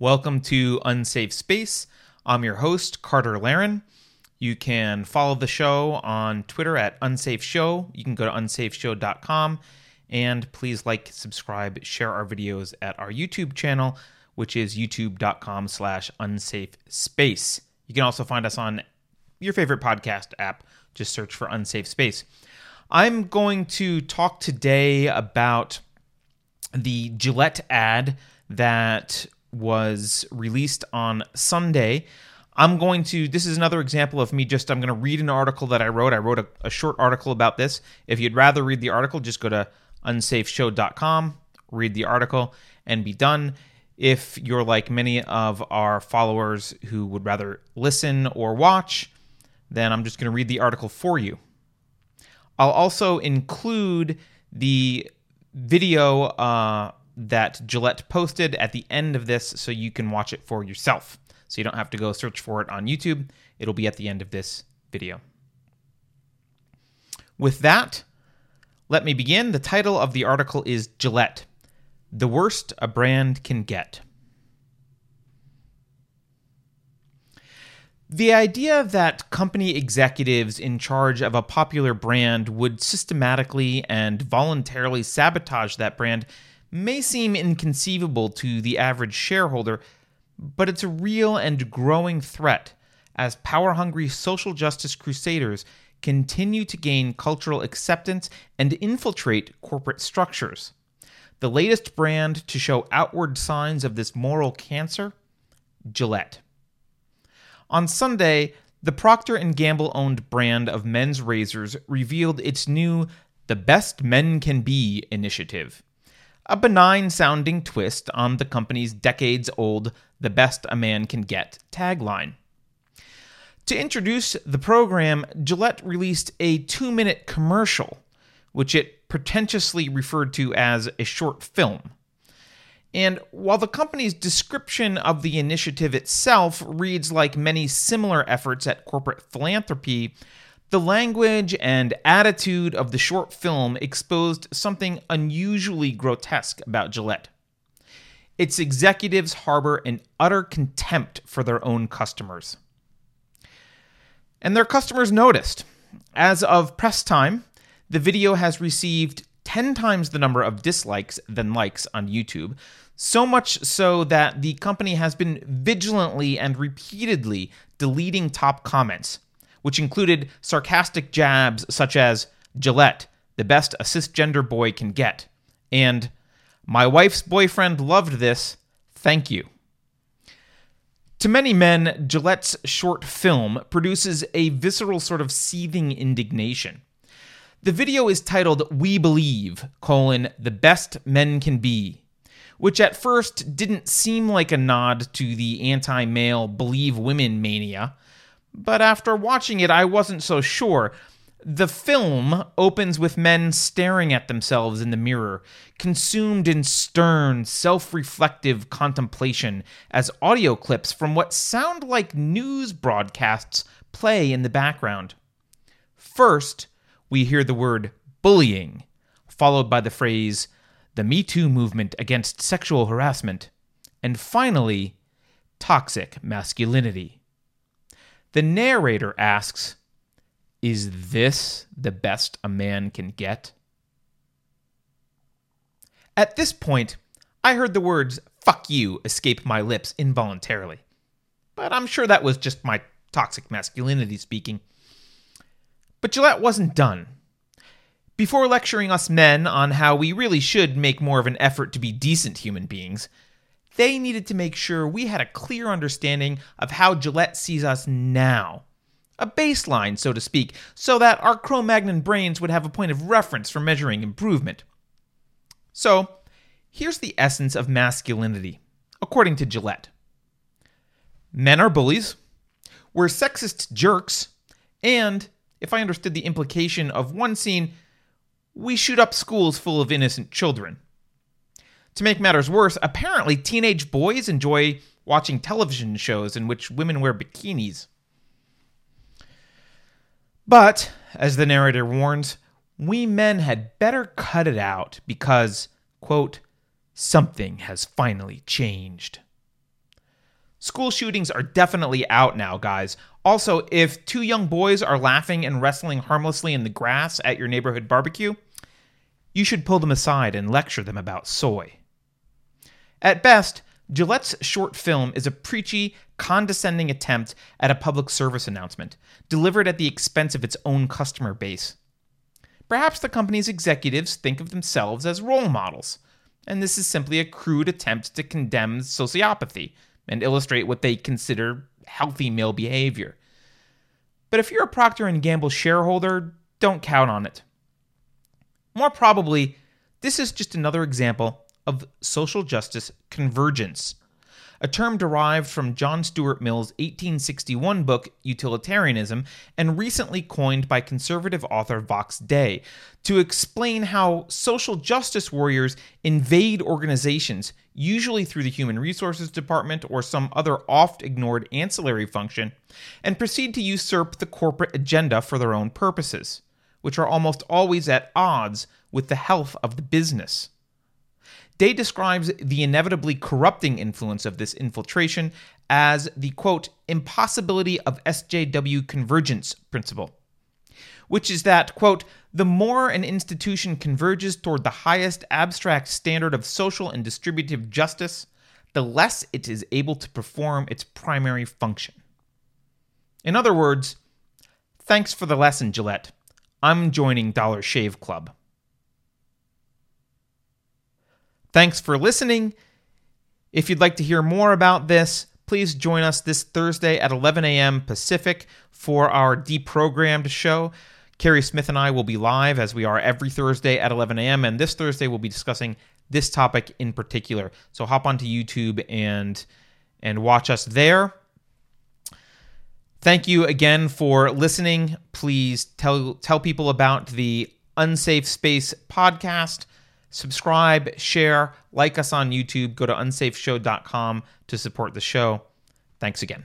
Welcome to Unsafe Space. I'm your host, Carter Laren. You can follow the show on Twitter at Unsafe Show. You can go to unsafeshow.com and please like, subscribe, share our videos at our YouTube channel, which is youtube.com slash unsafe space. You can also find us on your favorite podcast app. Just search for Unsafe Space. I'm going to talk today about the Gillette ad that was released on Sunday. I'm going to, this is another example of me just, I'm going to read an article that I wrote. I wrote a, a short article about this. If you'd rather read the article, just go to unsafeshow.com, read the article, and be done. If you're like many of our followers who would rather listen or watch, then I'm just going to read the article for you. I'll also include the video uh, that Gillette posted at the end of this so you can watch it for yourself. So you don't have to go search for it on YouTube. It'll be at the end of this video. With that, let me begin. The title of the article is Gillette The Worst a Brand Can Get. The idea that company executives in charge of a popular brand would systematically and voluntarily sabotage that brand may seem inconceivable to the average shareholder, but it's a real and growing threat as power hungry social justice crusaders continue to gain cultural acceptance and infiltrate corporate structures. The latest brand to show outward signs of this moral cancer Gillette. On Sunday, the Procter & Gamble owned brand of men's razors revealed its new The Best Men Can Be initiative, a benign sounding twist on the company's decades old The Best a Man Can Get tagline. To introduce the program, Gillette released a two minute commercial, which it pretentiously referred to as a short film. And while the company's description of the initiative itself reads like many similar efforts at corporate philanthropy, the language and attitude of the short film exposed something unusually grotesque about Gillette. Its executives harbor an utter contempt for their own customers. And their customers noticed. As of press time, the video has received 10 times the number of dislikes than likes on YouTube, so much so that the company has been vigilantly and repeatedly deleting top comments, which included sarcastic jabs such as Gillette, the best a cisgender boy can get, and My wife's boyfriend loved this, thank you. To many men, Gillette's short film produces a visceral sort of seething indignation. The video is titled We Believe, colon, the best men can be, which at first didn't seem like a nod to the anti-male believe women mania, but after watching it I wasn't so sure. The film opens with men staring at themselves in the mirror, consumed in stern, self reflective contemplation as audio clips from what sound like news broadcasts play in the background. First, we hear the word bullying, followed by the phrase the Me Too movement against sexual harassment, and finally, toxic masculinity. The narrator asks, Is this the best a man can get? At this point, I heard the words fuck you escape my lips involuntarily. But I'm sure that was just my toxic masculinity speaking. But Gillette wasn't done. Before lecturing us men on how we really should make more of an effort to be decent human beings, they needed to make sure we had a clear understanding of how Gillette sees us now. A baseline, so to speak, so that our Cro Magnon brains would have a point of reference for measuring improvement. So, here's the essence of masculinity, according to Gillette men are bullies, we're sexist jerks, and if I understood the implication of one scene, we shoot up schools full of innocent children. To make matters worse, apparently teenage boys enjoy watching television shows in which women wear bikinis. But, as the narrator warns, we men had better cut it out because, quote, something has finally changed. School shootings are definitely out now, guys. Also, if two young boys are laughing and wrestling harmlessly in the grass at your neighborhood barbecue, you should pull them aside and lecture them about soy. At best, Gillette's short film is a preachy, condescending attempt at a public service announcement, delivered at the expense of its own customer base. Perhaps the company's executives think of themselves as role models, and this is simply a crude attempt to condemn sociopathy and illustrate what they consider healthy male behavior. But if you're a Procter Gamble shareholder, don't count on it. More probably, this is just another example of social justice convergence, a term derived from John Stuart Mill's 1861 book Utilitarianism and recently coined by conservative author Vox Day to explain how social justice warriors invade organizations, usually through the Human Resources Department or some other oft ignored ancillary function, and proceed to usurp the corporate agenda for their own purposes, which are almost always at odds with the health of the business. Day describes the inevitably corrupting influence of this infiltration as the quote, impossibility of SJW convergence principle, which is that, quote, the more an institution converges toward the highest abstract standard of social and distributive justice, the less it is able to perform its primary function. In other words, thanks for the lesson, Gillette. I'm joining Dollar Shave Club. Thanks for listening. If you'd like to hear more about this, please join us this Thursday at 11 a.m. Pacific for our deprogrammed show. Carrie Smith and I will be live as we are every Thursday at 11 a.m. And this Thursday we'll be discussing this topic in particular. So hop onto YouTube and and watch us there. Thank you again for listening. Please tell tell people about the Unsafe Space podcast subscribe, share, like us on YouTube. Go to unsafeshow.com to support the show. Thanks again.